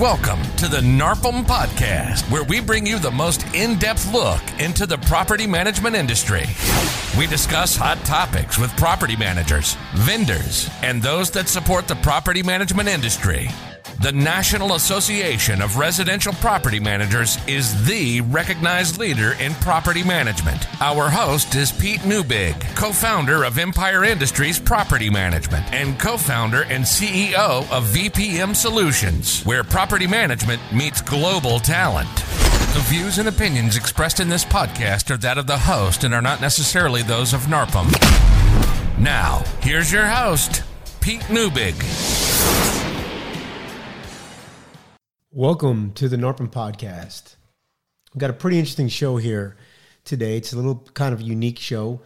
Welcome to the NARPM Podcast, where we bring you the most in depth look into the property management industry. We discuss hot topics with property managers, vendors, and those that support the property management industry. The National Association of Residential Property Managers is the recognized leader in property management. Our host is Pete Neubig, co founder of Empire Industries Property Management and co founder and CEO of VPM Solutions, where property management meets global talent. The views and opinions expressed in this podcast are that of the host and are not necessarily those of NARPM. Now, here's your host, Pete Neubig. Welcome to the NARPM podcast. We've got a pretty interesting show here today. It's a little kind of unique show.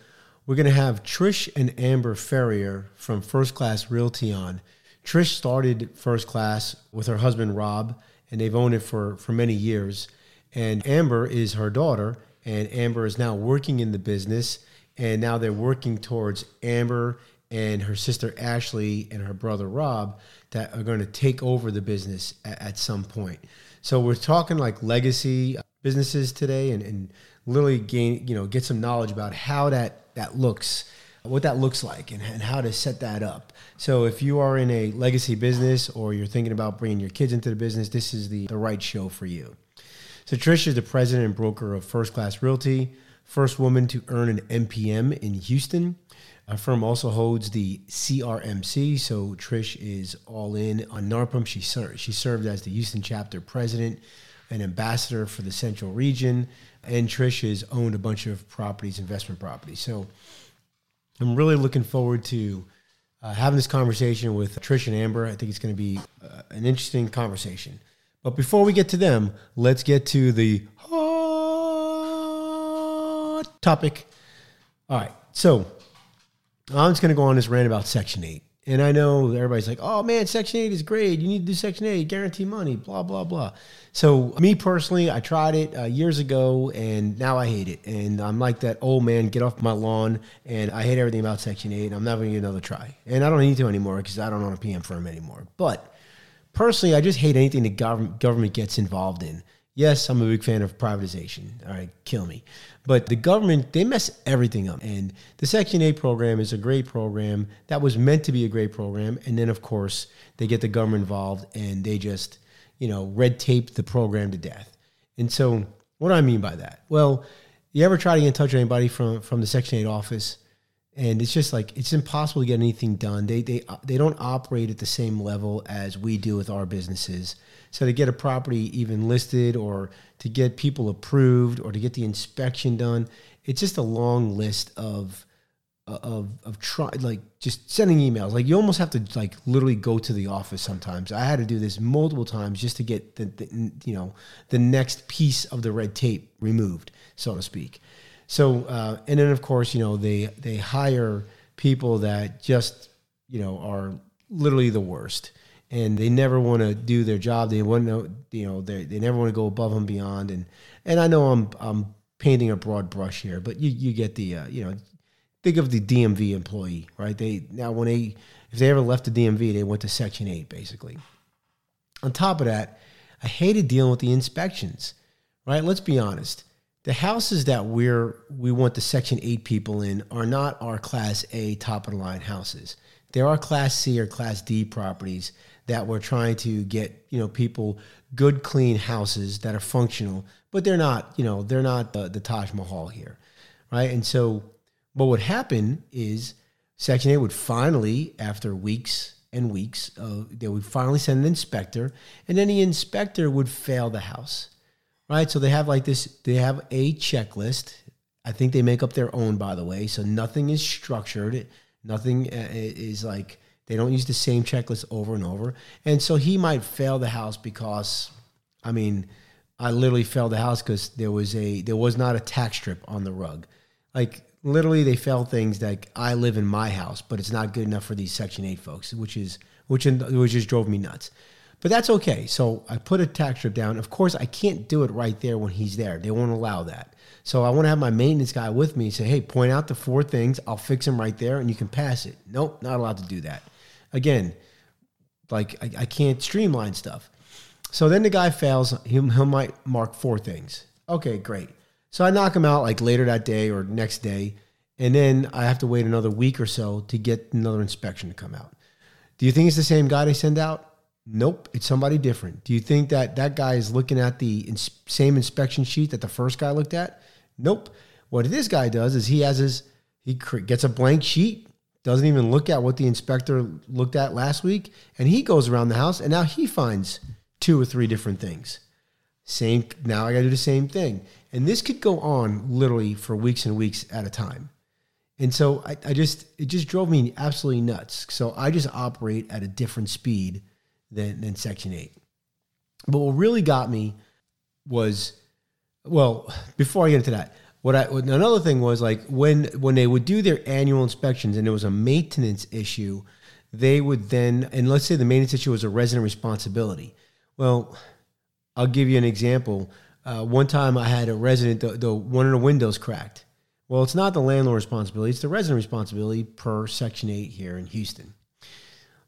We're going to have Trish and Amber Ferrier from First Class Realty on. Trish started First Class with her husband Rob, and they've owned it for, for many years. And Amber is her daughter, and Amber is now working in the business. And now they're working towards Amber and her sister Ashley and her brother Rob that are going to take over the business at, at some point. So we're talking like legacy businesses today and, and literally gain, you know, get some knowledge about how that, that looks, what that looks like and, and how to set that up. So if you are in a legacy business or you're thinking about bringing your kids into the business, this is the, the right show for you. So Trish is the president and broker of First Class Realty, first woman to earn an MPM in Houston. Our firm also holds the CRMC, so Trish is all in on NARPM. She, ser- she served as the Houston chapter president and ambassador for the Central region, and Trish has owned a bunch of properties, investment properties. So I'm really looking forward to uh, having this conversation with Trish and Amber. I think it's going to be uh, an interesting conversation. But before we get to them, let's get to the hot topic. All right, so I'm just going to go on this rant about Section 8. And I know everybody's like, oh man, Section 8 is great. You need to do Section 8, guarantee money, blah, blah, blah. So, me personally, I tried it uh, years ago and now I hate it. And I'm like that old man, get off my lawn. And I hate everything about Section 8. I'm never going to get another try. And I don't need to anymore because I don't own a PM firm anymore. But personally, I just hate anything the government, government gets involved in. Yes, I'm a big fan of privatization. All right, kill me. But the government, they mess everything up. And the Section 8 program is a great program that was meant to be a great program. And then, of course, they get the government involved and they just, you know, red tape the program to death. And so, what do I mean by that? Well, you ever try to get in touch with anybody from, from the Section 8 office? And it's just like it's impossible to get anything done. They they they don't operate at the same level as we do with our businesses. So to get a property even listed or to get people approved or to get the inspection done, it's just a long list of of of try like just sending emails. Like you almost have to like literally go to the office sometimes. I had to do this multiple times just to get the, the you know the next piece of the red tape removed, so to speak. So uh, and then of course you know they they hire people that just you know are literally the worst and they never want to do their job. They want to, you know, they they never want to go above and beyond. And and I know I'm I'm painting a broad brush here, but you you get the uh, you know, think of the DMV employee, right? They now when they if they ever left the DMV, they went to Section Eight basically. On top of that, I hated dealing with the inspections, right? Let's be honest. The houses that we're we want the Section Eight people in are not our Class A top of the line houses. There are Class C or Class D properties that we're trying to get you know people good clean houses that are functional but they're not you know they're not the, taj mahal here right? And so what would happen is section 8 would finally after weeks and weeks uh, they would finally send an inspector and then the inspector would fail the house right? So they have like this they have a checklist. I think they make up their own by the way. So nothing is structured. Nothing uh, is like they don't use the same checklist over and over. And so he might fail the house because, I mean, I literally failed the house because there was a there was not a tack strip on the rug. Like literally, they fail things like I live in my house, but it's not good enough for these Section Eight folks, which is which which just drove me nuts. But that's okay. So I put a tack strip down. Of course, I can't do it right there when he's there. They won't allow that. So I want to have my maintenance guy with me. Say, hey, point out the four things. I'll fix them right there, and you can pass it. Nope, not allowed to do that again, like I, I can't streamline stuff. So then the guy fails. He, he might mark four things. Okay, great. So I knock him out like later that day or next day. And then I have to wait another week or so to get another inspection to come out. Do you think it's the same guy they send out? Nope, it's somebody different. Do you think that that guy is looking at the ins- same inspection sheet that the first guy looked at? Nope. What this guy does is he has his he gets a blank sheet, doesn't even look at what the inspector looked at last week, and he goes around the house and now he finds two or three different things. Same now I got to do the same thing. And this could go on literally for weeks and weeks at a time. And so I, I just it just drove me absolutely nuts. So I just operate at a different speed than, than Section 8. But what really got me was, well, before I get into that, what I another thing was like when when they would do their annual inspections and there was a maintenance issue, they would then and let's say the maintenance issue was a resident responsibility. Well, I'll give you an example. Uh, one time I had a resident, the, the one of the windows cracked. Well, it's not the landlord responsibility; it's the resident responsibility per Section Eight here in Houston.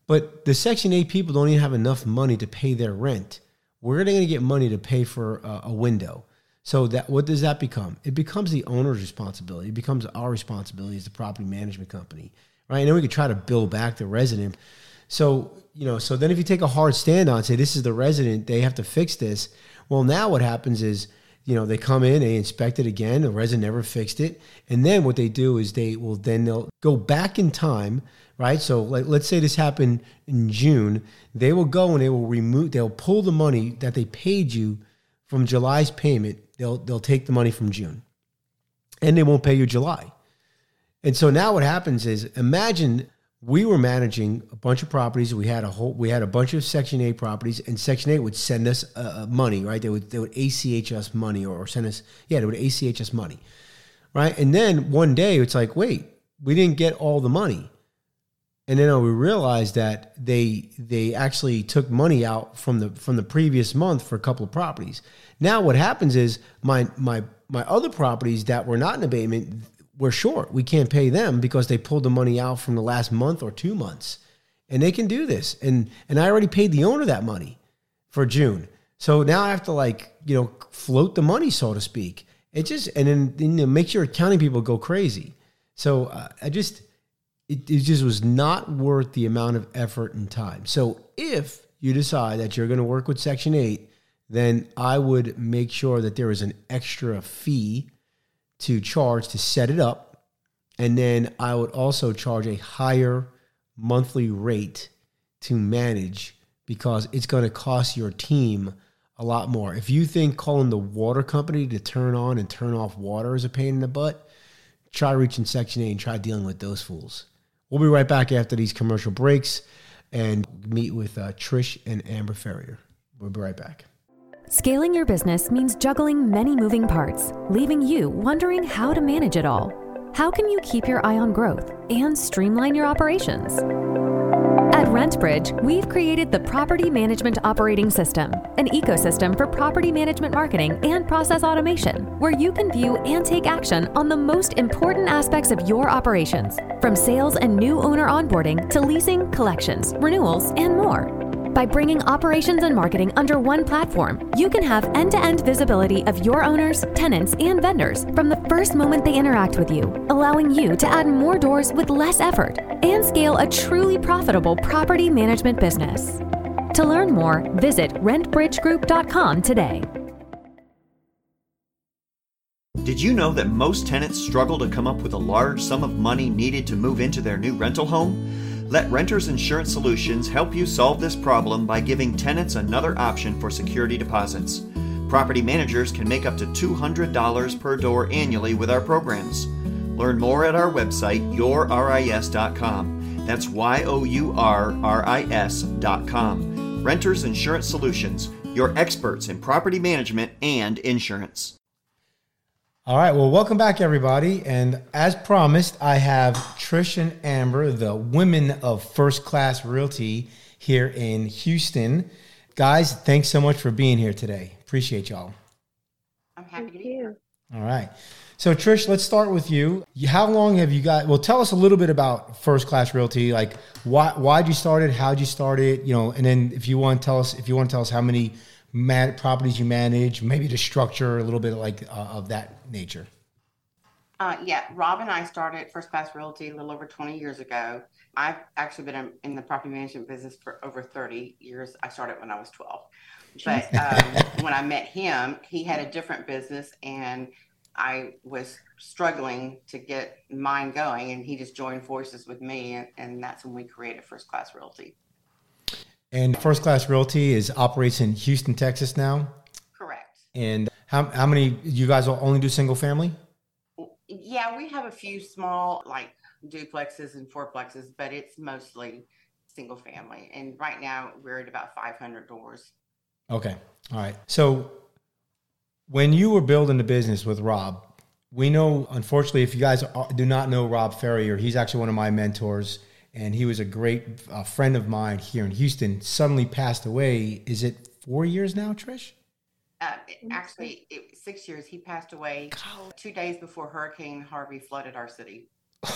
But the Section 8 people don't even have enough money to pay their rent. Where are they going to get money to pay for a, a window? So that what does that become? It becomes the owner's responsibility. It becomes our responsibility as the property management company, right? And then we could try to bill back the resident. So you know, so then if you take a hard stand on, say this is the resident, they have to fix this. Well, now what happens is, you know, they come in, they inspect it again. The resident never fixed it, and then what they do is they will then they'll go back in time right? So like let's say this happened in June, they will go and they will remove they'll pull the money that they paid you from July's payment. They'll they'll take the money from June. And they won't pay you July. And so now what happens is imagine we were managing a bunch of properties. We had a whole, we had a bunch of Section Eight properties, and Section Eight would send us uh, uh money, right? They would they would ACH us money or, or send us, yeah, they would ACH us money, right? And then one day it's like, wait, we didn't get all the money and then we realized that they they actually took money out from the from the previous month for a couple of properties. Now what happens is my my my other properties that were not in abatement were short. We can't pay them because they pulled the money out from the last month or two months, and they can do this. And and I already paid the owner that money for June, so now I have to like you know float the money so to speak. It just and then, makes your accounting people go crazy. So uh, I just it, it just was not worth the amount of effort and time. So if you decide that you're going to work with Section 8, then I would make sure that there is an extra fee to charge to set it up. And then I would also charge a higher monthly rate to manage because it's going to cost your team a lot more. If you think calling the water company to turn on and turn off water is a pain in the butt, try reaching Section 8 and try dealing with those fools. We'll be right back after these commercial breaks and meet with uh, Trish and Amber Ferrier. We'll be right back. Scaling your business means juggling many moving parts, leaving you wondering how to manage it all. How can you keep your eye on growth and streamline your operations? At RentBridge, we've created the Property Management Operating System, an ecosystem for property management marketing and process automation, where you can view and take action on the most important aspects of your operations, from sales and new owner onboarding to leasing, collections, renewals, and more. By bringing operations and marketing under one platform, you can have end to end visibility of your owners, tenants, and vendors from the first moment they interact with you, allowing you to add more doors with less effort and scale a truly profitable property management business. To learn more, visit rentbridgegroup.com today. Did you know that most tenants struggle to come up with a large sum of money needed to move into their new rental home? Let Renters Insurance Solutions help you solve this problem by giving tenants another option for security deposits. Property managers can make up to $200 per door annually with our programs. Learn more at our website, yourris.com. That's Y O U R R I S.com. Renters Insurance Solutions, your experts in property management and insurance. All right. Well, welcome back, everybody. And as promised, I have Trish and Amber, the women of First Class Realty here in Houston. Guys, thanks so much for being here today. Appreciate y'all. I'm happy to be here. All right. So, Trish, let's start with you. How long have you got? Well, tell us a little bit about First Class Realty. Like, why why'd you start it? How'd you start it? You know, and then if you want to tell us, if you want to tell us how many man, properties you manage, maybe the structure, a little bit like uh, of that nature. Uh, yeah, Rob and I started First Class Realty a little over 20 years ago. I've actually been in the property management business for over 30 years. I started when I was 12. But um, when I met him, he had a different business and I was struggling to get mine going. And he just joined forces with me. And, and that's when we created First Class Realty. And First Class Realty is operates in Houston, Texas now? Correct. And how, how many, you guys will only do single family? Yeah, we have a few small like duplexes and fourplexes, but it's mostly single family. And right now we're at about 500 doors. Okay. All right. So when you were building the business with Rob, we know, unfortunately, if you guys do not know Rob Ferrier, he's actually one of my mentors, and he was a great uh, friend of mine here in Houston. Suddenly passed away. Is it four years now, Trish? Uh, actually, it, six years. He passed away two days before Hurricane Harvey flooded our city.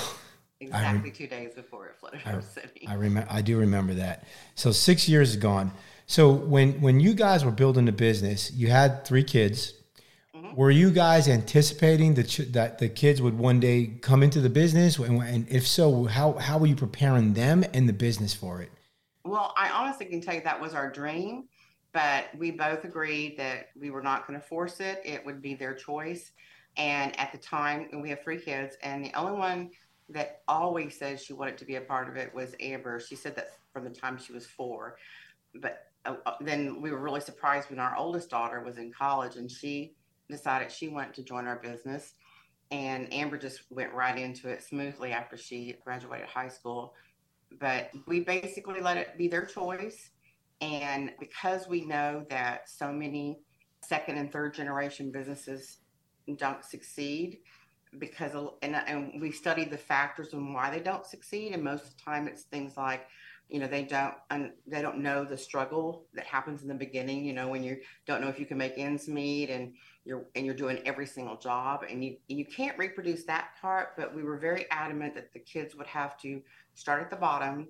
exactly rem- two days before it flooded I, our city. I remember. I do remember that. So six years is gone. So when when you guys were building the business, you had three kids. Mm-hmm. Were you guys anticipating that ch- that the kids would one day come into the business, and, if so, how how were you preparing them and the business for it? Well, I honestly can tell you that was our dream but we both agreed that we were not going to force it. It would be their choice. And at the time, we have three kids, and the only one that always said she wanted to be a part of it was Amber. She said that from the time she was four. But uh, uh then we were really surprised when our oldest daughter was in college and she decided she wanted to join our business. And Amber just went right into it smoothly after she graduated high school. But we basically let it be their choice and because we know that so many second and third generation businesses don't succeed, because and, and we studied the factors and why they don't succeed, and most of the time it's things like you know they don't they don't know the struggle that happens in the beginning you know when you don't know if you can make ends meet and you're and you're doing every single job and you you can't reproduce that part but we were very adamant that the kids would have to start at the bottom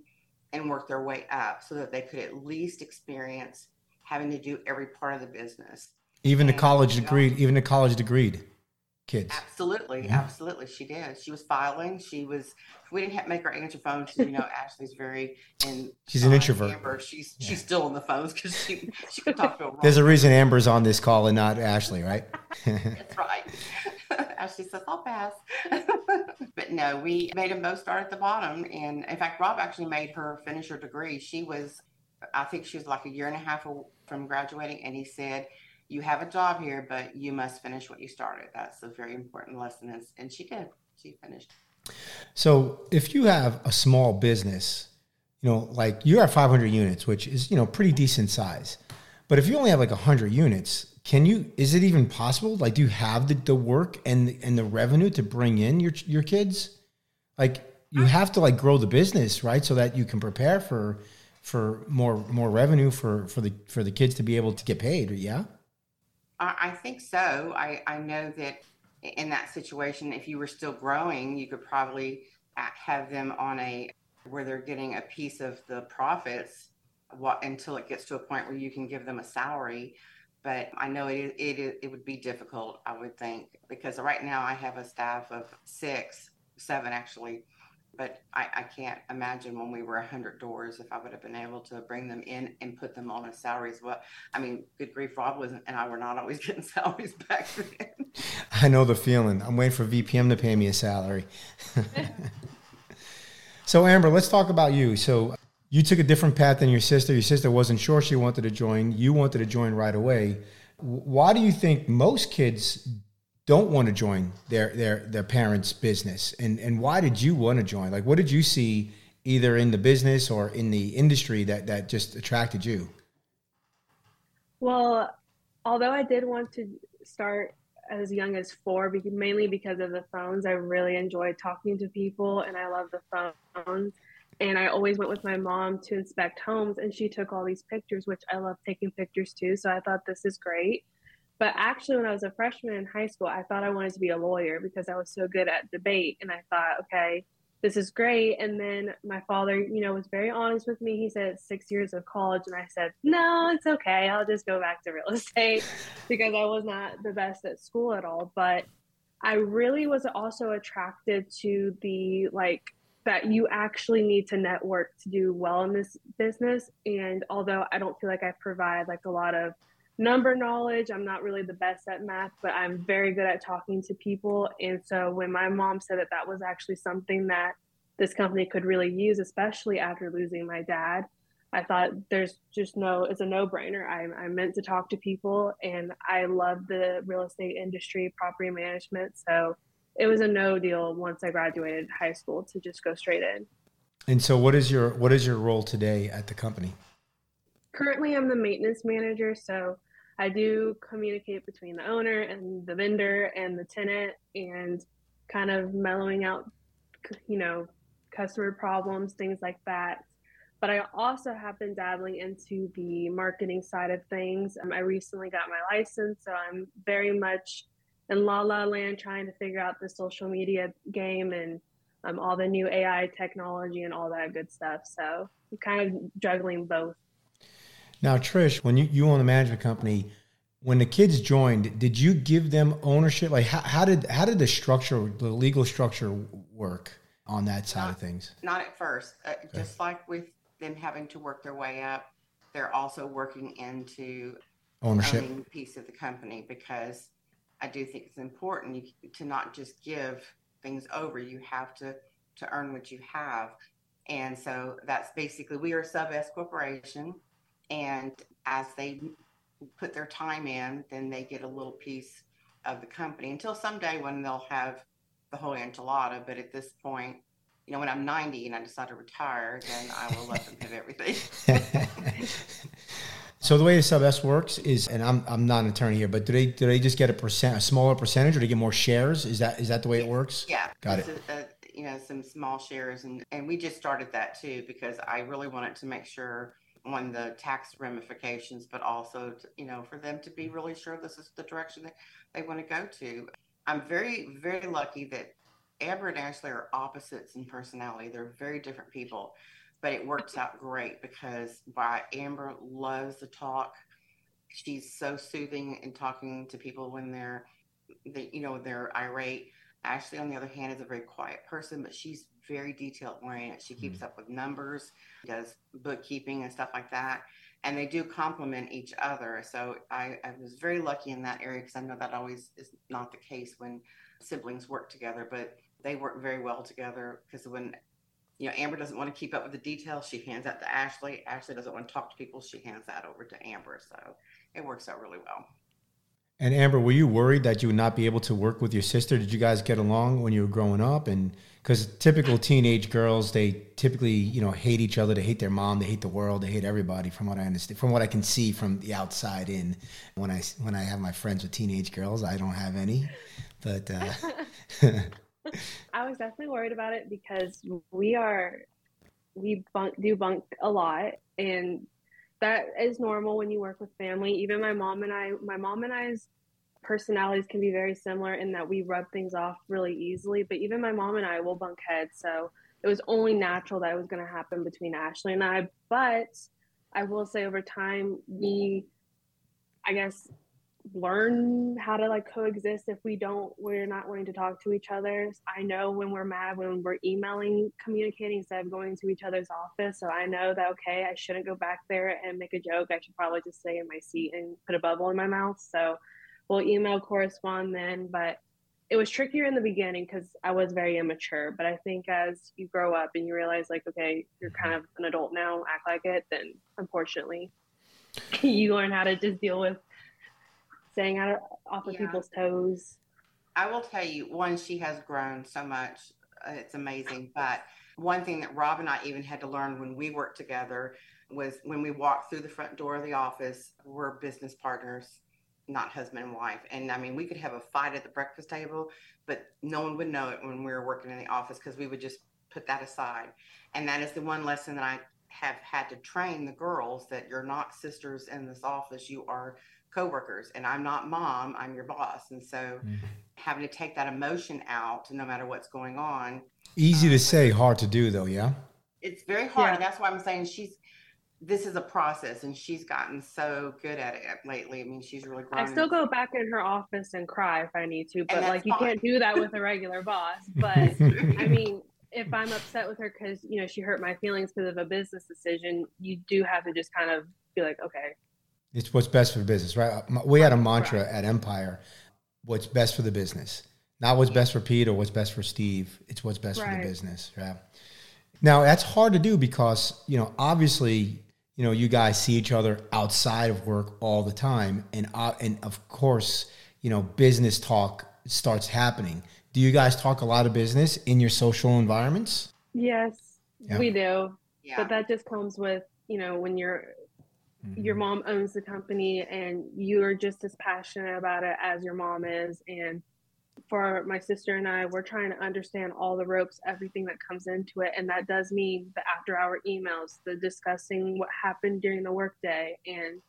and work their way up so that they could at least experience having to do every part of the business. Even and, the college degree, even the college degreed kids. Absolutely, yeah. absolutely. She did. She was filing. She was. We didn't have make her answer phones. You know, Ashley's very and she's an uh, introvert. Amber, she's yeah. she's still on the phones because she she could talk to a. There's a reason Amber's on this call and not Ashley, right? That's right. Ashley says I'll pass. but no, we made them both start at the bottom. And in fact, Rob actually made her finish her degree. She was, I think she was like a year and a half from graduating. And he said, You have a job here, but you must finish what you started. That's a very important lesson. And she did. She finished. So if you have a small business, you know, like you have 500 units, which is, you know, pretty decent size. But if you only have like 100 units, can you is it even possible like do you have the, the work and and the revenue to bring in your your kids like you uh-huh. have to like grow the business right so that you can prepare for for more more revenue for for the for the kids to be able to get paid yeah i think so. I i know that in that situation if you were still growing you could probably uh, have them on a where they're getting a piece of the profits what until it gets to a point where you can give them a salary. But I know it, it, it would be difficult, I would think, because right now I have a staff of six, seven actually, but I, I can't imagine when we were 100 doors if I would have been able to bring them in and put them on a salary as well. I mean, good grief, Rob wasn't, and I were not always getting salaries back then. I know the feeling. I'm waiting for VPM to pay me a salary. so, Amber, let's talk about you. So, you took a different path than your sister. Your sister wasn't sure she wanted to join. You wanted to join right away. Why do you think most kids don't want to join their their their parents' business? And and why did you want to join? Like, what did you see either in the business or in the industry that that just attracted you? Well, although I did want to start as young as four, mainly because of the phones, I really enjoyed talking to people, and I love the phones and I always went with my mom to inspect homes, and she took all these pictures, which I love taking pictures too. So I thought this is great. But actually, when I was a freshman in high school, I thought I wanted to be a lawyer because I was so good at debate. And I thought, okay, this is great. And then my father, you know, was very honest with me. He said six years of college. And I said, no, it's okay. I'll just go back to real estate because I was not the best at school at all. But I really was also attracted to the like that you actually need to network to do well in this business. And although I don't feel like I provide like a lot of number knowledge. I'm not really the best at math, but I'm very good at talking to people. And so when my mom said that that was actually something that this company could really use, especially after losing my dad, I thought there's just no, it's a no brainer. I'm, I'm meant to talk to people and I love the real estate industry, property management. So it was a no deal once I graduated high school to just go straight in. And so what is your, what is your role today at the company? Currently I'm the maintenance manager. So I do communicate between the owner and the vendor and the tenant and kind of mellowing out, you know, customer problems, things like that. But I also have been dabbling into the marketing side of things. Um, I recently got my license, so I'm very much in la la land trying to figure out the social media game and um, all the new AI technology and all that good stuff. So I'm kind of juggling both. Now, Trish, when you, you own the management company, when the kids joined, did you give them ownership? Like, how, how did how did the structure, the legal structure, work on that side not, of things? Not at first. Uh, okay. Just like with them having to work their way up, they're also working into ownership piece of the company because I do think it's important to not just give things over. You have to to earn what you have, and so that's basically we are a sub S corporation and as they put their time in, then they get a little piece of the company until someday when they'll have the whole enchilada. But at this point, you know, when I'm 90 and I decide to retire, then I will let them have everything. so the way the sub S works is, and I'm I'm not an attorney here, but do they do they just get a percent, a smaller percentage, or do they get more shares? Is that is that the way it works? Yeah, got it. A, a, uh, you know, some small shares, and and we just started that too because I really wanted to make sure on the tax ramifications, but also, to, you know, for them to be mm-hmm. really sure this is the direction that they want to go to. I'm very, very lucky that Amber and Ashley are opposites in personality. They're very different people, but it works out great because by Amber loves to talk. She's so soothing in talking to people when they're, they, you know, they're irate. Ashley, on the other hand, is a very quiet person, but she's very detail oriented. She keeps mm-hmm. up with numbers, does bookkeeping and stuff like that. And they do complement each other. So I, I was very lucky in that area because I know that always is not the case when siblings work together, but they work very well together because when you know, Amber doesn't want to keep up with the details. She hands that to Ashley. Ashley doesn't want to talk to people. She hands that over to Amber. So it works out really well. And Amber, were you worried that you would not be able to work with your sister? Did you guys get along when you were growing up? And because typical teenage girls, they typically, you know, hate each other. They hate their mom. They hate the world. They hate everybody. From what I understand, from what I can see from the outside in, when I when I have my friends with teenage girls, I don't have any. But uh, I was definitely worried about it because we are we bunk do bunk a lot and that is normal when you work with family. Even my mom and I, my mom and I's personalities can be very similar in that we rub things off really easily. But even my mom and I will bunk heads. So it was only natural that it was going to happen between Ashley and I. But I will say over time, we, I guess, learn how to like coexist if we don't we're not wanting to talk to each other. I know when we're mad when we're emailing communicating instead of going to each other's office. So i know that okay i shouldn't go back there and make a joke. I should probably just stay in my seat and put a bubble in my mouth. So we'll email correspond then but it was trickier in the beginning because i was very immature. But i think as you grow up and you realize like okay you're kind of an adult now act like it then unfortunately you learn how to just deal with staying out of, off of yeah. people's toes. I will tell you, one, she has grown so much. Uh, it's amazing. But one thing that Rob and I even had to learn when we worked together was when we walked through the front door of the office, we're business partners, not husband and wife. And I mean, we could have a fight at the breakfast table, but no one would know it when we were working in the office because we would just put that aside. And that is the one lesson that I have had to train the girls that you're not sisters in this office, you are coworkers, and I'm not mom, I'm your boss. And so mm-hmm. having to take that emotion out no matter what's going on. Easy um, to say, hard to do though, yeah? It's very hard. Yeah. And that's why I'm saying she's this is a process and she's gotten so good at it lately. I mean, she's really grown. I still go back in her office and cry if I need to, but like you can't do that with a regular boss. But I mean, if I'm upset with her because you know she hurt my feelings because of a business decision, you do have to just kind of be like, okay, it's what's best for the business, right? We had a mantra right. at Empire: what's best for the business, not what's best for Pete or what's best for Steve. It's what's best right. for the business, right? Now that's hard to do because you know obviously you know you guys see each other outside of work all the time, and uh, and of course you know business talk starts happening do you guys talk a lot of business in your social environments? Yes, yeah. we do. Yeah. But that just comes with, you know, when you're mm-hmm. your mom owns the company and you're just as passionate about it as your mom is and for my sister and I, we're trying to understand all the ropes, everything that comes into it. And that does mean the after hour emails, the discussing what happened during the workday, and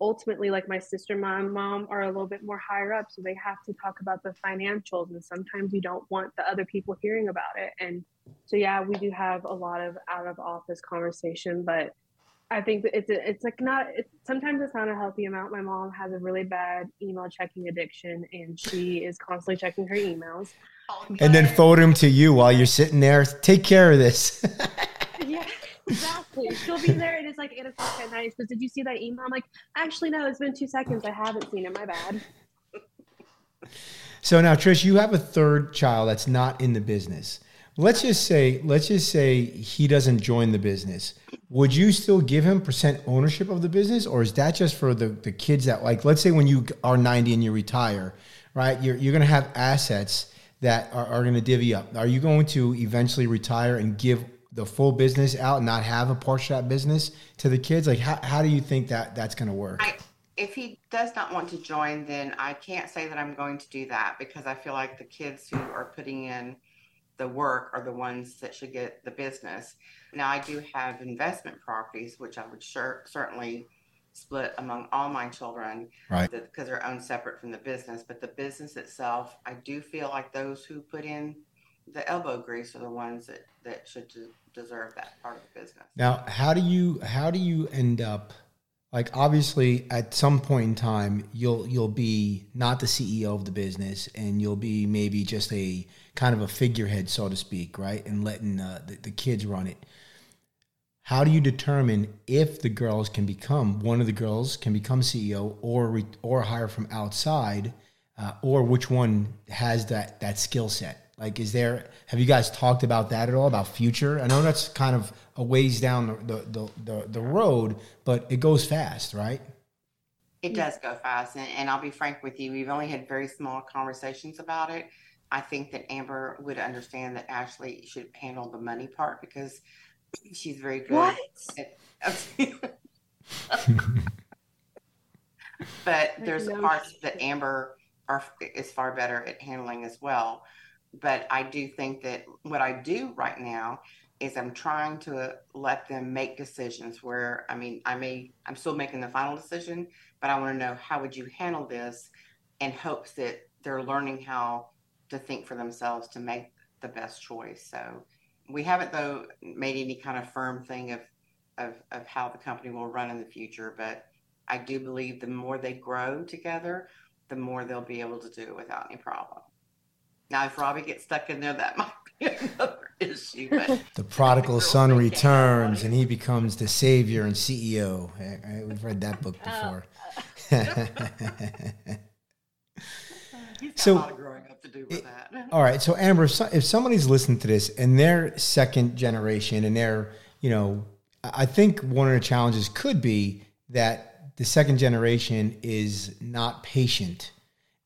ultimately like my sister and my mom are a little bit more higher up so they have to talk about the financials and sometimes you don't want the other people hearing about it and so yeah we do have a lot of out of office conversation but i think it's it's like not it's, sometimes it's not a healthy amount my mom has a really bad email checking addiction and she is constantly checking her emails and then forward them to you while you're sitting there take care of this yeah Exactly. She'll be there and it's like eight o'clock at night. So did you see that email? I'm like, actually no, it's been two seconds. I haven't seen it. My bad. So now Trish, you have a third child that's not in the business. Let's just say, let's just say he doesn't join the business. Would you still give him percent ownership of the business, or is that just for the, the kids that like? Let's say when you are ninety and you retire, right? You're you're going to have assets that are, are going to divvy up. Are you going to eventually retire and give the full business out and not have a of that business to the kids? Like, how, how do you think that that's going to work? I, if he does not want to join, then I can't say that I'm going to do that because I feel like the kids who are putting in the work are the ones that should get the business. Now, I do have investment properties, which I would sure, certainly split among all my children right because they're owned separate from the business but the business itself i do feel like those who put in the elbow grease are the ones that that should deserve that part of the business. Now, how do you how do you end up like obviously at some point in time you'll you'll be not the CEO of the business and you'll be maybe just a kind of a figurehead so to speak, right? And letting uh, the, the kids run it. How do you determine if the girls can become one of the girls can become CEO or re, or hire from outside, uh, or which one has that that skill set? Like, is there? Have you guys talked about that at all? About future? I know that's kind of a ways down the the the, the road, but it goes fast, right? It does go fast, and, and I'll be frank with you. We've only had very small conversations about it. I think that Amber would understand that Ashley should handle the money part because she's very good. What? At, but there's parts that Amber are is far better at handling as well but I do think that what I do right now is I'm trying to let them make decisions where I mean I may I'm still making the final decision, but I want to know how would you handle this in hopes that they're learning how to think for themselves to make the best choice. So we haven't though made any kind of firm thing of of, of how the company will run in the future, but I do believe the more they grow together, the more they'll be able to do it without any problem. Now, if Robbie gets stuck in there, that might be another issue. But the prodigal son returns and he becomes the savior and CEO. We've read that book oh. oh. before. so, all right. So, Amber, if somebody's listening to this and they're second generation and they're, you know, I think one of the challenges could be that the second generation is not patient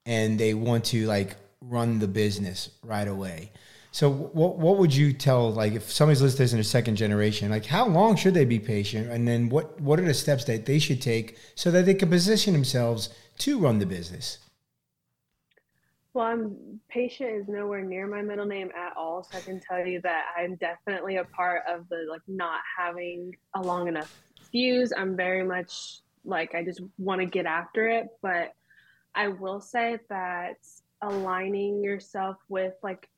and they want to like run the business right away. So what what would you tell like if somebody's listening in a second generation, like how long should they be patient, and then what what are the steps that they should take so that they can position themselves to run the business? Well, I'm patient is nowhere near my middle name at all, so I can tell you that I'm definitely a part of the like not having a long enough fuse. I'm very much like I just want to get after it, but I will say that aligning yourself with like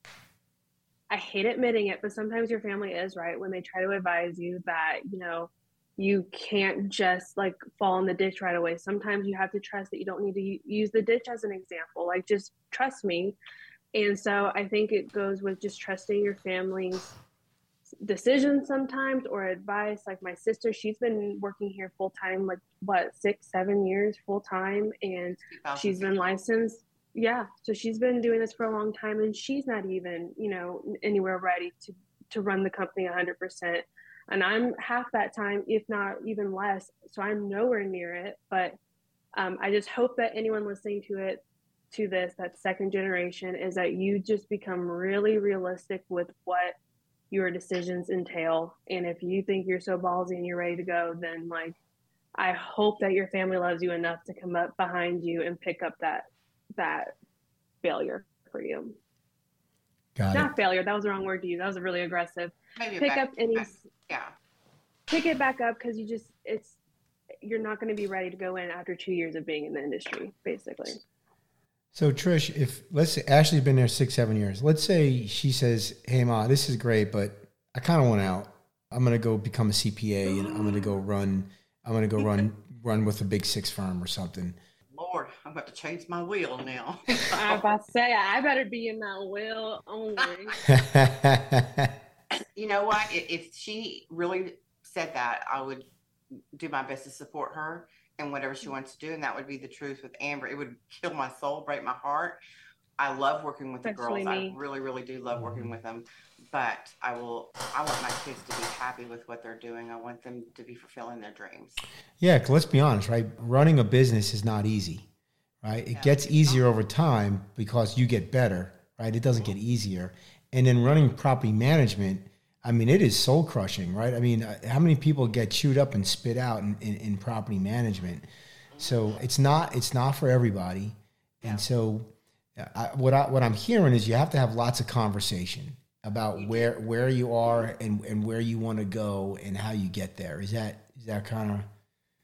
I hate admitting it, but sometimes your family is right when they try to advise you that, you know, you can't just like fall in the ditch right away. Sometimes you have to trust that you don't need to use the ditch as an example. Like, just trust me. And so I think it goes with just trusting your family's decisions sometimes or advice. Like my sister, she's been working here full time, like what, six, seven years full time. And she's been licensed. Yeah. So she's been doing this for a long time and she's not even, you know, anywhere ready to, to run the company 100% and I'm half that time, if not even less. So I'm nowhere near it. But um, I just hope that anyone listening to it, to this, that second generation, is that you just become really realistic with what your decisions entail. And if you think you're so ballsy and you're ready to go, then like, I hope that your family loves you enough to come up behind you and pick up that that failure for you. Got Not it. failure. That was the wrong word to use. That was really aggressive. Maybe Pick back- up any back- Yeah. pick it back up because you just it's you're not going to be ready to go in after two years of being in the industry basically So Trish, if let's say Ashley's been there six, seven years. Let's say she says, "Hey, ma, this is great, but I kind of want out. I'm gonna go become a CPA, and I'm gonna go run. I'm gonna go run run with a big six firm or something." Lord, I'm about to change my wheel now. i about to say i better be in that will only you know what? If, if she really said that, I would do my best to support her and whatever she wants to do. And that would be the truth with Amber. It would kill my soul, break my heart. I love working with the girls. me. I really, really do love working mm-hmm. with them. But I will, I want my kids to be happy with what they're doing. I want them to be fulfilling their dreams. yeah, 'cause let's be honest, right? Running a business is not easy, right? It Yeah. gets easier over time because you get better, right? It doesn't get easier. And then running property management, I mean, it is soul crushing, right? I mean, uh, how many people get chewed up and spit out in, in, in property management? So it's not it's not for everybody, and so uh, I, what I what I'm hearing is you have to have lots of conversation about where where you are and, and where you want to go and how you get there. Is that is that kind of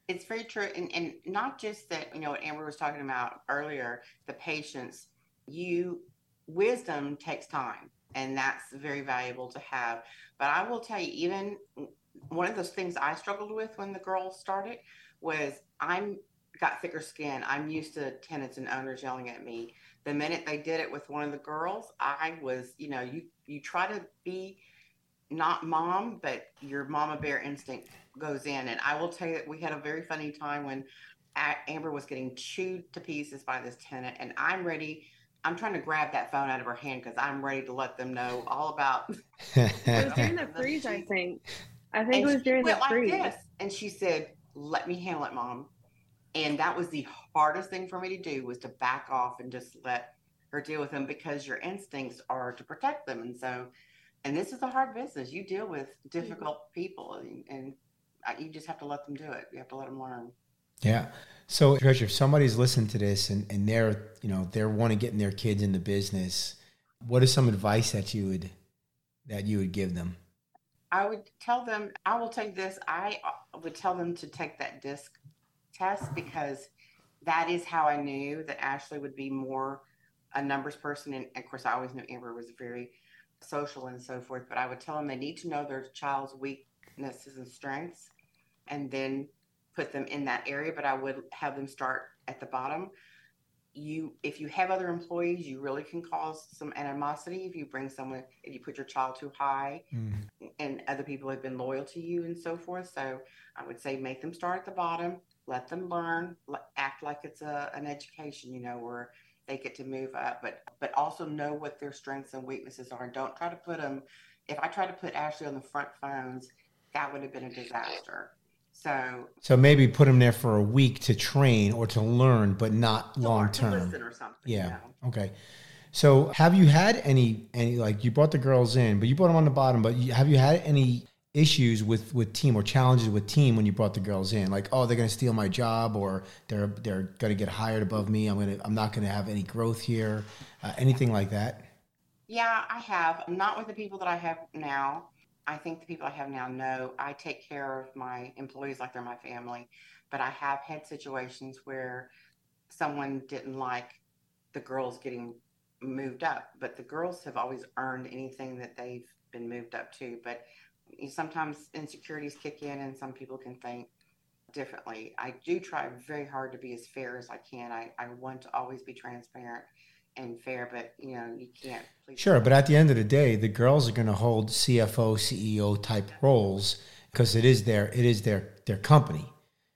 It's very true, and and not just that. You know what Amber was talking about earlier, the patience. You wisdom takes time, and that's very valuable to have. But I will tell you, even one of those things I struggled with when the girls started was I'm got thicker skin. I'm used to tenants and owners yelling at me. The minute they did it with one of the girls, I was, you know, you you try to be not mom, but your mama bear instinct goes in. And I will tell you that we had a very funny time when Amber was getting chewed to pieces by this tenant, and I'm ready. I'm trying to grab that phone out of her hand because I'm ready to let them know all about. it was during the freeze i think i think And it was during the went like freeze this, and she said, "Let me handle it, mom." And that was the hardest thing for me to do was to back off and just let her deal with them because your instincts are to protect them. And so, and this is a hard business. You deal with difficult people, and, and you just have to let them do it. You have to let them learn. Yeah. So, Trish, if somebody's listening to this and, and they're, you know, they're wanting getting their kids into business, what is some advice that you would that you would give them? I would tell them, I will take this. I uh, would tell them to take that disc test because that is how I knew that Ashley would be more a numbers person. And of course, I always knew Amber was very social and so forth, but I would tell them they need to know their child's weaknesses and strengths and then put them in that area. But I would have them start at the bottom. You, if you have other employees, you really can cause some animosity if you bring someone, if you put your child too high mm-hmm. and other people have been loyal to you and so forth. So I would say make them start at the bottom, let them learn, act like it's a, an education, you know, where they get to move up, but but also know what their strengths and weaknesses are. and Don't try to put them. If I tried to put Ashley on the front phones, that would have been a disaster. So So maybe put them there for a week to train or to learn, but not long term. or something. you Yeah. know. Okay. So have you had any any like you brought the girls in, but you brought them on the bottom, but you, have you had any issues with with team or challenges with team when you brought the girls in? Like, oh, they're going to steal my job, or they're they're going to get hired above me. I'm gonna I'm not going to have any growth here. Uh, anything like that? Yeah, I have. Not with the people that I have now. I think the people I have now know I take care of my employees like they're my family. But I have had situations where someone didn't like the girls getting moved up, but the girls have always earned anything that they've been moved up to. But sometimes insecurities kick in, and some people can think differently. I do try very hard to be as fair as I can. I, I want to always be transparent and fair, but you know, you can't. Sure, but at the end of the day, the girls are going to hold CFO, CEO type roles because it is their it is their their company,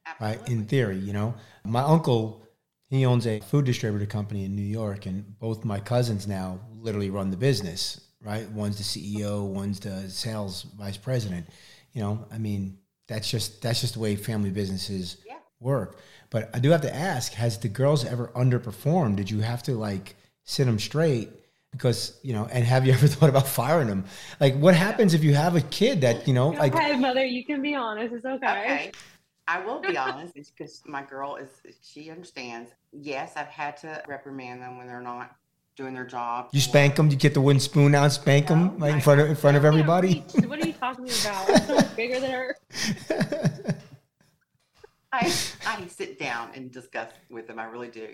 Absolutely. right? In theory, you know, my uncle he owns a food distributor company in New York, and both my cousins now literally run the business. Right, one's the CEO, one's the sales vice president. You know, I mean, that's just that's just the way family businesses yeah. work. But I do have to ask: Has the girls ever underperformed? Did you have to like sit them straight? Because you know, and have you ever thought about firing them? Like, what happens if you have a kid that you know, Go like, ahead, mother, you can be honest. It's okay. Okay. I will be honest, because my girl is she understands. Yes, I've had to reprimand them when they're not doing their job. You spank them. You get the wooden spoon out, spank no, them oh like in front of in front of everybody. What are you talking about? I'm so much bigger than her. I I sit down and discuss with them. I really do.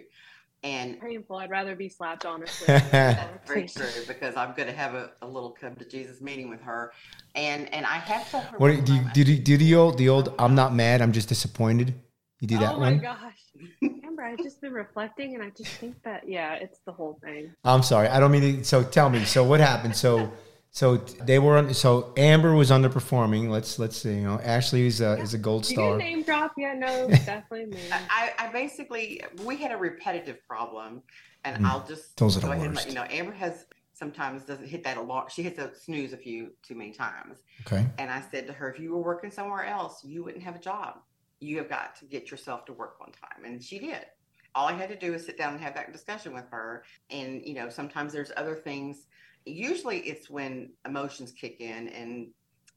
And painful. I'd rather be slapped, honestly. That's very true, because I'm going to have a, a, little come to Jesus meeting with her, and and I have to. What do you, do? You, do the old the old I'm not mad. I'm just disappointed. You do that one? Oh my gosh! Remember, I've just been reflecting, and I just think that yeah, it's the whole thing. I'm sorry. I don't mean to. So tell me. So what happened? So. So they were on. so Amber was underperforming. Let's let's see. You know, Ashley is a, is a gold star. name drop? Yeah, no, definitely me. I, I basically we had a repetitive problem, and mm. I'll just Those go ahead and let you know. Amber has sometimes doesn't hit that a lot. She hits a snooze a few too many times. Okay. And I said to her, if you were working somewhere else, you wouldn't have a job. You have got to get yourself to work one time, and she did. All I had to do was sit down and have that discussion with her. And you know, sometimes there's other things usually it's when emotions kick in and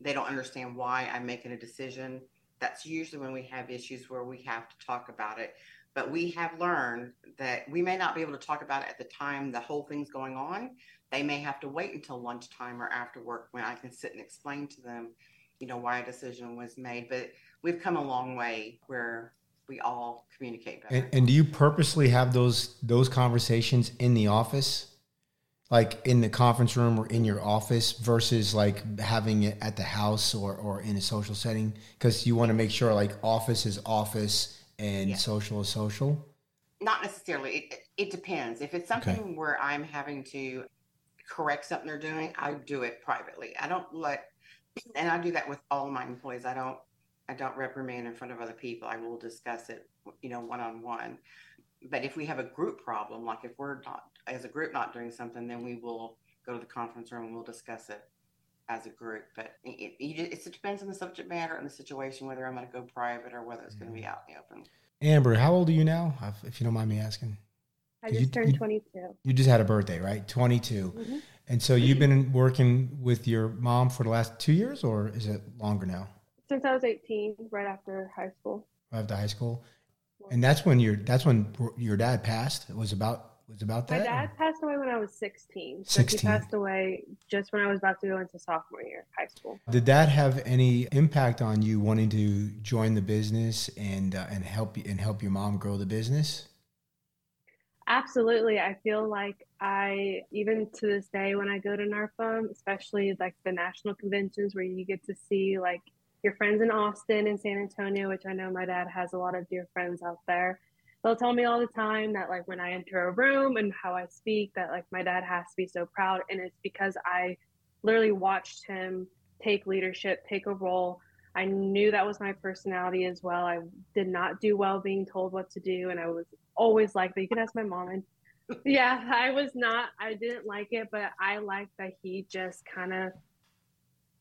they don't understand why I'm making a decision. That's usually when we have issues where we have to talk about it. But we have learned that we may not be able to talk about it at the time the whole thing's going on. They may have to wait until lunchtime or after work when I can sit and explain to them, you know, why a decision was made. But we've come a long way where we all communicate better. And, and do you purposely have those those conversations in the office? like in the conference room or in your office versus like having it at the house or, or in a social setting because you want to make sure like office is office and yeah. social is social not necessarily it, it depends if it's something okay. where i'm having to correct something they're doing i do it privately i don't let and i do that with all my employees i don't i don't reprimand in front of other people i will discuss it you know one-on-one but if we have a group problem like if we're not as a group not doing something, then we will go to the conference room and we'll discuss it as a group. But it, it, it depends on the subject matter and the situation, whether I'm going to go private or whether it's going to be out in the open. Amber, how old are you now, if you don't mind me asking? I just you, turned you, 22. You just had a birthday, right? 22. Mm-hmm. And so you've been working with your mom for the last two years, or is it longer now? Since I was 18, right after high school. Right after high school, and that's when your that's when your dad passed. It was about was about that? My dad passed away when I was 16. So 16. he passed away just when I was about to go into sophomore year of high school. Did that have any impact on you wanting to join the business and uh, and help and help your mom grow the business? Absolutely. I feel like I even to this day when I go to NARPM, especially like the national conventions where you get to see like your friends in Austin and San Antonio, which I know my dad has a lot of dear friends out there they'll tell me all the time that like when I enter a room and how I speak that like my dad has to be so proud and it's because I literally watched him take leadership, take a role. I knew that was my personality as well. I did not do well being told what to do and I was always like that. You can ask my mom and yeah, I was not I didn't like it, but I liked that he just kind of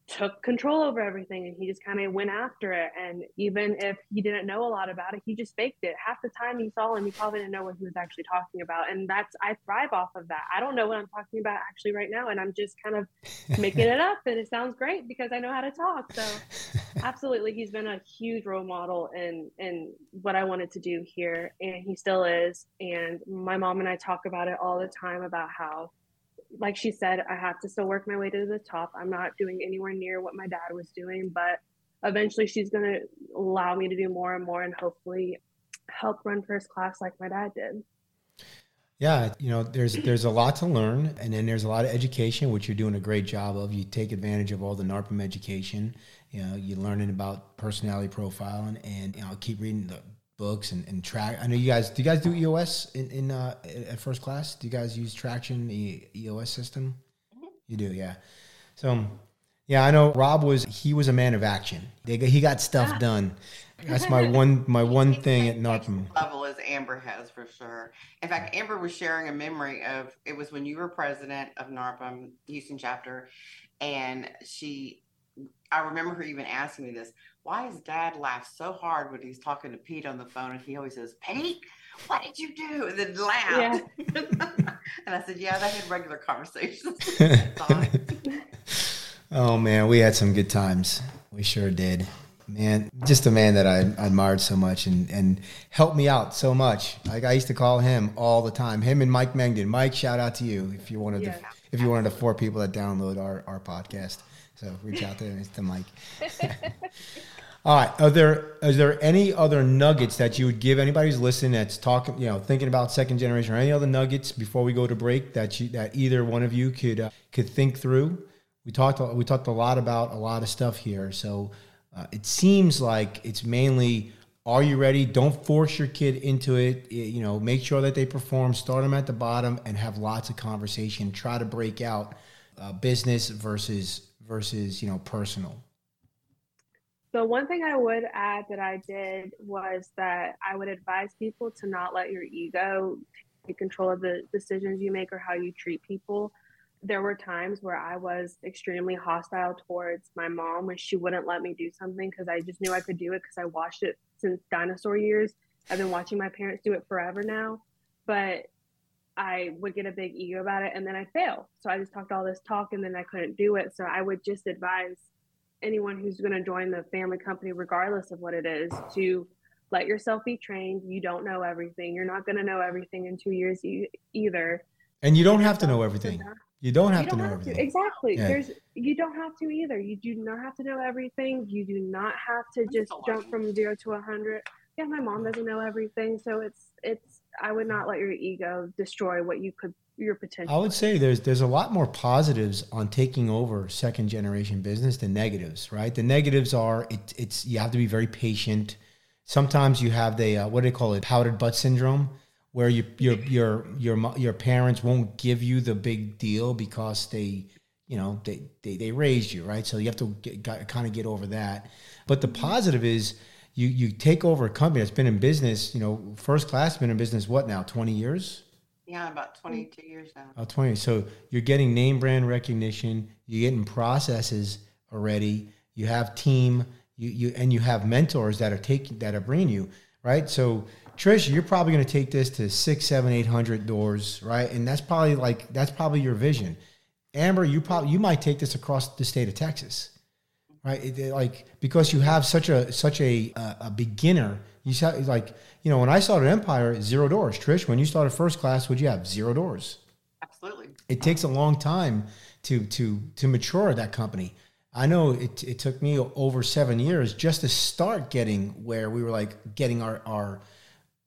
took control over everything and he just kind of went after it. And even if he didn't know a lot about it, he just faked it. Half the time you saw him, he probably didn't know what he was actually talking about. And that's, I thrive off of that. I don't know what I'm talking about actually right now. And I'm just kind of making it up. And it sounds great because I know how to talk. So absolutely, he's been a huge role model in, in what I wanted to do here. And he still is. And my mom and I talk about it all the time about how like she said, I have to still work my way to the top. I'm not doing anywhere near what my dad was doing, but eventually she's going to allow me to do more and more and hopefully help run first class like my dad did. Yeah, you know, there's there's a lot to learn, and then there's a lot of education, which you're doing a great job of. You take advantage of all the NARPM education. You know, you're learning about personality profiling, and you know, keep reading the books and, and track. I know you guys. Do you guys do EOS in, in uh, at first class? Do you guys use traction the EOS system? Mm-hmm. You do, yeah. So, yeah, I know Rob was he was a man of action. They, he got stuff yeah. done. That's my one my one thing at NARPM. Level as Amber has for sure. In fact, Amber was sharing a memory of it was when you were president of NARPM Houston chapter, and she. I remember her even asking me this why does dad laugh so hard when he's talking to Pete on the phone and he always says, Pete, what did you do? And then laugh. Yeah. and I said, yeah, they had regular conversations. oh man, we had some good times. We sure did. Man, just a man that I admired so much and, and helped me out so much. Like I used to call him all the time. Him and Mike Mengden. Mike, shout out to you if you're one of yeah. the if you're one of the four people that download our, our podcast. So reach out to, to Mike. All right. Are there is there any other nuggets that you would give anybody who's listening that's talking, you know, thinking about second generation, or any other nuggets before we go to break that you that either one of you could uh, could think through? We talked we talked a lot about a lot of stuff here, so uh, it seems like it's mainly are you ready? Don't force your kid into it. You know, make sure that they perform. Start them at the bottom and have lots of conversation. Try to break out uh, business versus versus you know personal. So one thing I would add that I did was that I would advise people to not let your ego take control of the decisions you make or how you treat people. There were times where I was extremely hostile towards my mom when she wouldn't let me do something because I just knew I could do it because I watched it since dinosaur years. I've been watching my parents do it forever now, but I would get a big ego about it and then I fail. So I just talked all this talk and then I couldn't do it. So I would just advise anyone who's going to join the family company, regardless of what it is, to let yourself be trained. You don't know everything. You're not going to know everything in two years e- either. And you don't have to know everything. You don't have you don't to know have everything. To. Exactly. Yeah. There's you don't have to either. You do not have to know everything. You do not have to just jump from zero to a hundred. Yeah, my mom doesn't know everything, so it's it's. I would not let your ego destroy what you could your potential. I would say there's there's a lot more positives on taking over second generation business than negatives, right? The negatives are it, it's you have to be very patient. Sometimes you have the uh, what do they call it, powdered butt syndrome, where you, your your your your parents won't give you the big deal because they you know they they, they raised you, right? So you have to get, kind of get over that. But the positive is you you take over a company that's been in business, you know, first class been in business what now, 20 years? Yeah, about 22 years now. Oh, 20. So you're getting name brand recognition, you're getting processes already, you have team, you, you and you have mentors that are taking that are bringing you, right? So Trish, you're probably going to take this to six, seven, eight hundred doors, right? And that's probably like that's probably your vision. Amber, you probably you might take this across the state of Texas, right? It, like because you have such a such a uh, a beginner you saw like you know when I started Empire, zero doors. Trish, when you started First Class, would you have zero doors? Absolutely. It takes a long time to to to mature that company. I know it, it took me over seven years just to start getting where we were like getting our, our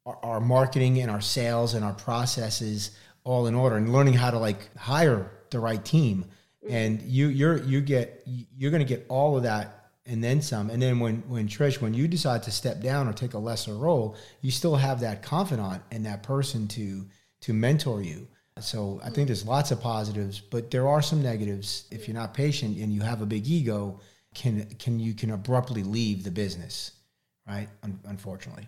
our marketing and our sales and our processes all in order and learning how to like hire the right team. Mm-hmm. And you you're you get you're going to get all of that and then some. And then when when Trish, when you decide to step down or take a lesser role, you still have that confidant and that person to to mentor you. So I think there's lots of positives, but there are some negatives. If you're not patient and you have a big ego, can can you can abruptly leave the business, right? Un- unfortunately.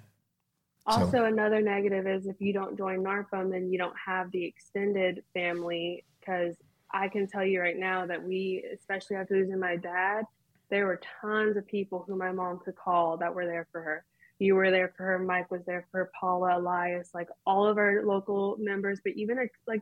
Also, so. another negative is if you don't join NARPM, then you don't have the extended family because I can tell you right now that we, especially after losing my dad, there were tons of people who my mom could call that were there for her. You were there for her. Mike was there for her. Paula, Elias, like all of our local members, but even like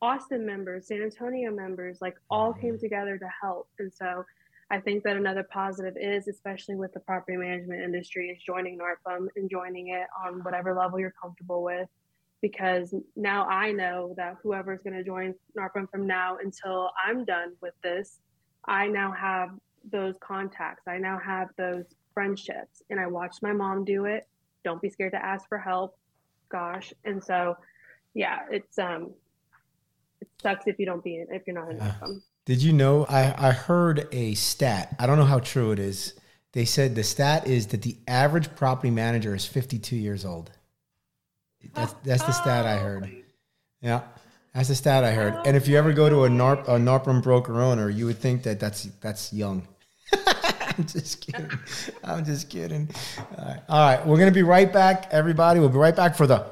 Austin members, San Antonio members, like all came mm-hmm. together to help. And so I think that another positive is, especially with the property management industry, is joining NARPM and joining it on whatever level you're comfortable with. Because now I know that whoever's going to join NARPM from now until I'm done with this, I now have those contacts. I now have those friendships. And I watched my mom do it. Don't be scared to ask for help. Gosh. And so, yeah, it's, um, it sucks if you don't be in, if you're not in yeah. Did you know? I, I heard a stat. I don't know how true it is. They said the stat is that the average property manager is 52 years old. That's that's the stat I heard. Yeah, that's the stat I heard. And if you ever go to a NARP a NARPM broker owner, you would think that that's that's young. I'm just kidding. I'm just kidding. All right. All right, we're gonna be right back, everybody. We'll be right back for the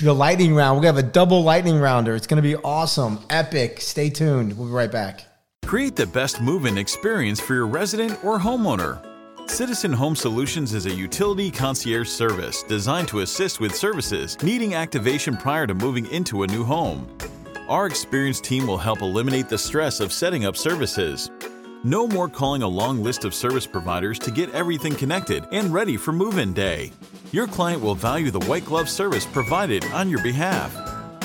the lightning round. We're gonna have a double lightning rounder. It's going to be awesome, epic. Stay tuned. We'll be right back. Create the best move in experience for your resident or homeowner. Citizen Home Solutions is a utility concierge service designed to assist with services needing activation prior to moving into a new home. Our experienced team will help eliminate the stress of setting up services. No more calling a long list of service providers to get everything connected and ready for move in day your client will value the white glove service provided on your behalf.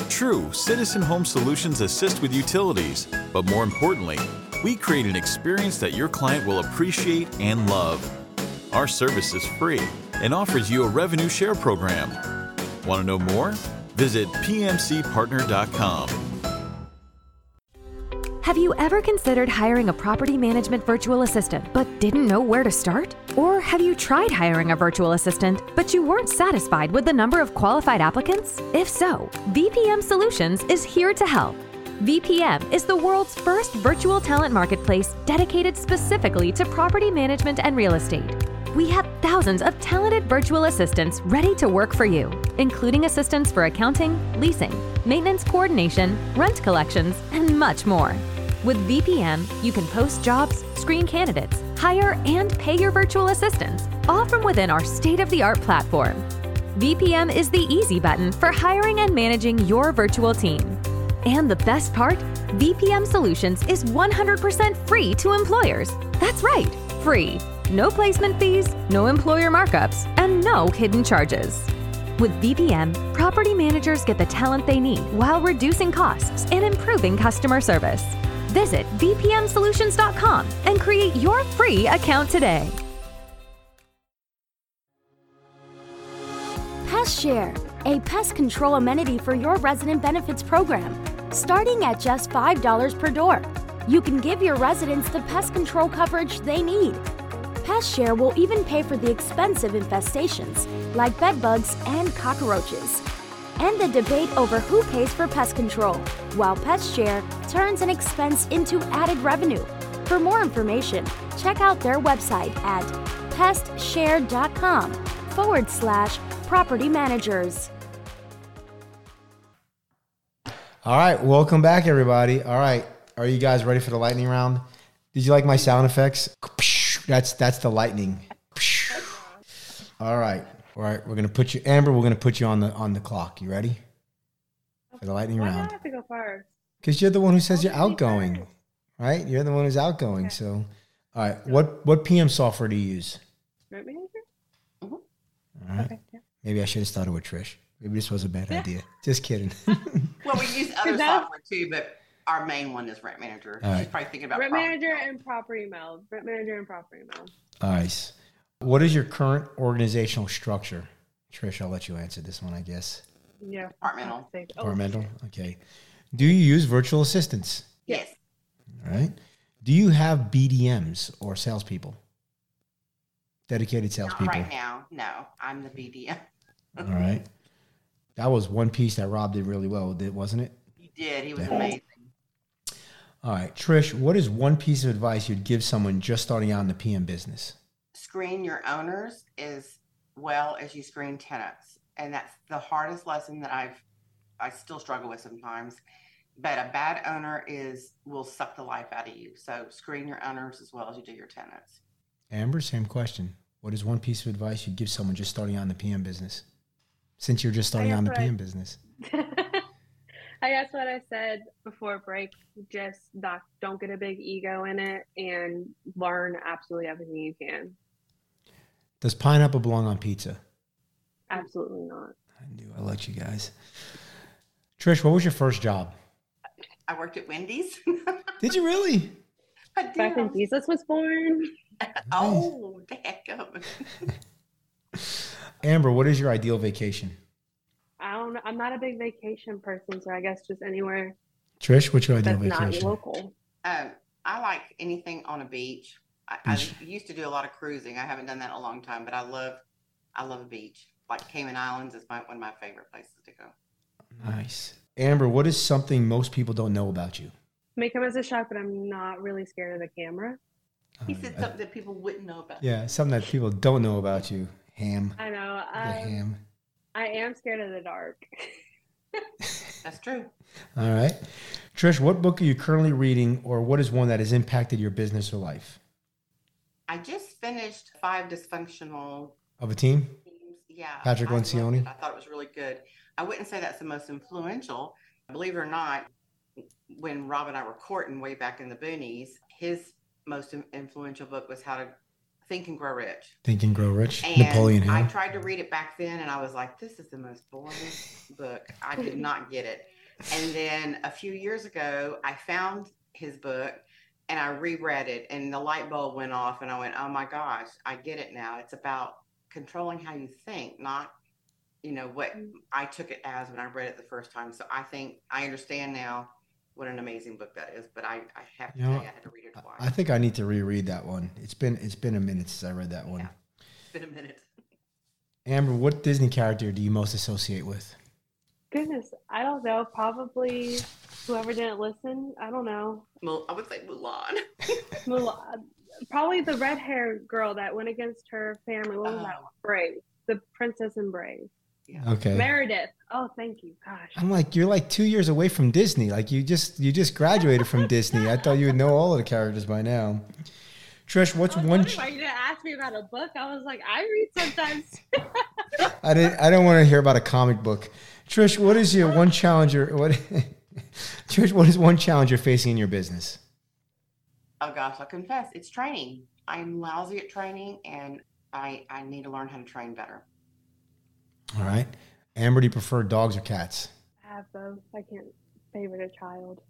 True, Citizen Home Solutions assist with utilities, but more importantly, we create an experience that your client will appreciate and love. Our service is free and offers you a revenue share program. Want to know more? Visit pmcpartner.com. Have you ever considered hiring a property management virtual assistant but didn't know where to start? Or have you tried hiring a virtual assistant but you weren't satisfied with the number of qualified applicants? If so, VPM Solutions is here to help. VPM is the world's first virtual talent marketplace dedicated specifically to property management and real estate. We have thousands of talented virtual assistants ready to work for you, including assistants for accounting, leasing, maintenance coordination, rent collections, and much more. With VPM, you can post jobs, screen candidates, hire and pay your virtual assistants, all from within our state of the art platform. VPM is the easy button for hiring and managing your virtual team. And the best part VPM Solutions is 100% free to employers. That's right, free. No placement fees, no employer markups, and no hidden charges. With VPM, property managers get the talent they need while reducing costs and improving customer service. Visit VPMSolutions.com and create your free account today. Pest Share, a pest control amenity for your resident benefits program, starting at just $5 per door. You can give your residents the pest control coverage they need. Pest Share will even pay for the expensive infestations like bedbugs and cockroaches and the debate over who pays for pest control, while Pest Share turns an expense into added revenue. For more information, check out their website at pestshare.com forward slash property managers. All right, welcome back, everybody. All right, are you guys ready for the lightning round? Did you like my sound effects? That's that's the lightning. All right. All right, we're gonna put you, Amber. We're gonna put you on the on the clock. You ready for the lightning Why round? I have to go first? Because you're the one who says you're outgoing, right? You're the one who's outgoing. Okay. So, all right, what what PM software do you use? Mm-hmm. All right. Maybe I should have started with Trish. Maybe this was a bad yeah. idea. Just kidding. well, we use other software too, but our main one is Rent Manager. All She's right. probably thinking about Rent Manager and Property Meld. Rent Manager and Property Meld. Nice. What is your current organizational structure? Trish, I'll let you answer this one, I guess. Yeah. Departmental. Oh. Departmental. Okay. Do you use virtual assistants? Yes. All right. Do you have BDMs or salespeople? Dedicated salespeople? Not right now, no. I'm the BDM. All right. That was one piece that Rob did really well, did wasn't it? He did. He was yeah. amazing. All right. Trish, what is one piece of advice you'd give someone just starting out in the PM business? screen your owners as well as you screen tenants. And that's the hardest lesson that I've, I still struggle with sometimes but a bad owner is will suck the life out of you. So screen your owners as well as you do your tenants. Amber, same question. What is one piece of advice you'd give someone just starting out in the PM business? Since you're just starting guess out in the what I- PM business. I guess what I said before break, just not, don't get a big ego in it and learn absolutely everything you can. Does pineapple belong on pizza? Absolutely not. I knew I liked you guys. Trish, what was your first job? I worked at Wendy's. Did you really? I Back when. Jesus was born, Oh, heck up. Amber, what is your ideal vacation? I don't. I'm not a big vacation person, so I guess just anywhere Trish, what's your ideal that's not local. Um, I like anything on a beach. I, Beach. I used to do a lot of cruising. I haven't done that in a long time, but I love, I love a beach. Like Cayman Islands is my one of my favorite places to go. Nice. Amber, what is something most people don't know about you? May come as a shock, but I'm not really scared of the camera. He said something that people wouldn't know about. yeah, something that people don't know about you. Ham. I know. The I, ham. I am scared of the dark. That's true. All right. Trish, what book are you currently reading, or what is one that has impacted your business or life? I just finished five dysfunctional Of a team? teams. Yeah. Patrick I Lencioni? it. I thought it was really good. I wouldn't say that's the most influential. Believe it or not, when Rob and I were courting way back in the boonies, his most influential book was How to Think and Grow Rich. Think and Grow Rich. And Napoleon I tried to read it back then and I was like, this is the most boring book. I did not get it. And then a few years ago, I found his book and I reread it and the light bulb went off and I went, oh my gosh, I get it now. It's about controlling how you think, not, you know, what mm. I took it as when I read it the first time. So I think I understand now what an amazing book that is, but I, I have to You know, tell you, I had to read it twice. I think I need to reread that one. It's been it's been a minute since I read that one. Yeah. it's been a minute. Amber, what Disney character do you most associate with? Goodness, I don't know. Probably whoever didn't listen. I don't know. Well, I would say Mulan. Mulan. Probably the red hair girl that went against her family. What was uh-huh. that Oh. one? Brave. The princess in Brave. Okay. Meredith. Oh, thank you. Gosh. I'm like, you're like two years away from Disney. Like you just you just graduated from Disney. I thought you would know all of the characters by now. Trish, what's I was one? wondering why you didn't ask me about a book. I was like, I read sometimes. I didn't. I don't want to hear about a comic book. Trish, what is your one challenge? You're, what? Trish, what is one challenge you're facing in your business? Oh gosh, I'll confess, it's training. I'm lousy at training and I, I need to learn how to train better. All right, Amber, do you prefer dogs or cats? I have both. I can't favorite a child.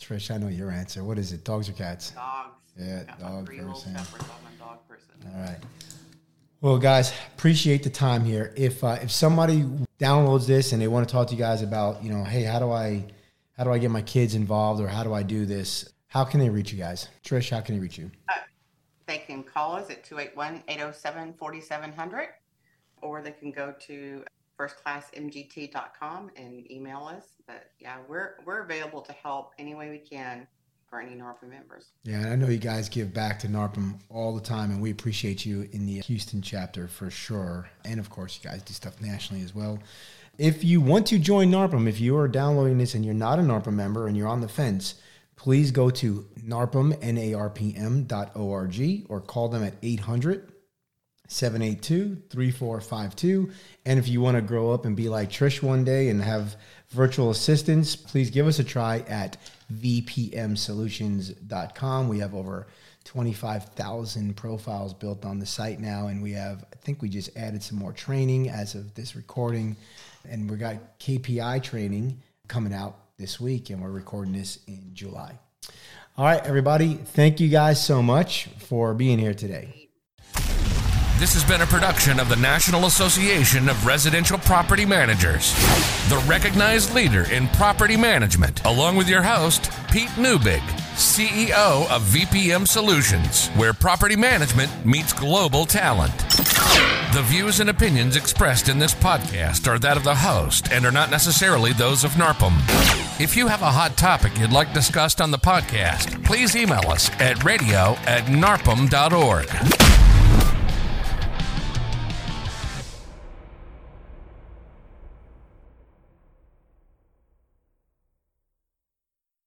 Trish, I know your answer. What is it? Dogs or cats? Dogs. Yeah, Got my dog three little person. shepherds. I'm a dog person. All right. Well, guys, appreciate the time here. If uh, if somebody downloads this and they want to talk to you guys about, you know, hey, how do I how do I get my kids involved or how do I do this? How can they reach you guys? Trish, how can they reach you? They can call us at 281-807-4700 or they can go to firstclassmgt.com and email us. But yeah, we're we're available to help any way we can for any NARPM members. Yeah, and I know you guys give back to NARPM all the time, and we appreciate you in the Houston chapter for sure. And of course, you guys do stuff nationally as well. If you want to join NARPM, if you are downloading this and you're not a NARPM member and you're on the fence, please go to NARPM, N-A-R-P-M dot O-R-G or call them at 800 782 3452. And if you want to grow up and be like Trish one day and have virtual assistants, please give us a try at vpmsolutions.com. We have over 25,000 profiles built on the site now, and we have, I think we just added some more training as of this recording, and we got KPI training coming out this week, and we're recording this in July. All right, everybody, thank you guys so much for being here today. This has been a production of the National Association of Residential Property Managers, the recognized leader in property management, along with your host, Pete Neubig, CEO of VPM Solutions, where property management meets global talent. The views and opinions expressed in this podcast are that of the host and are not necessarily those of NARPM. If you have a hot topic you'd like discussed on the podcast, please email us at radio at narpm.org.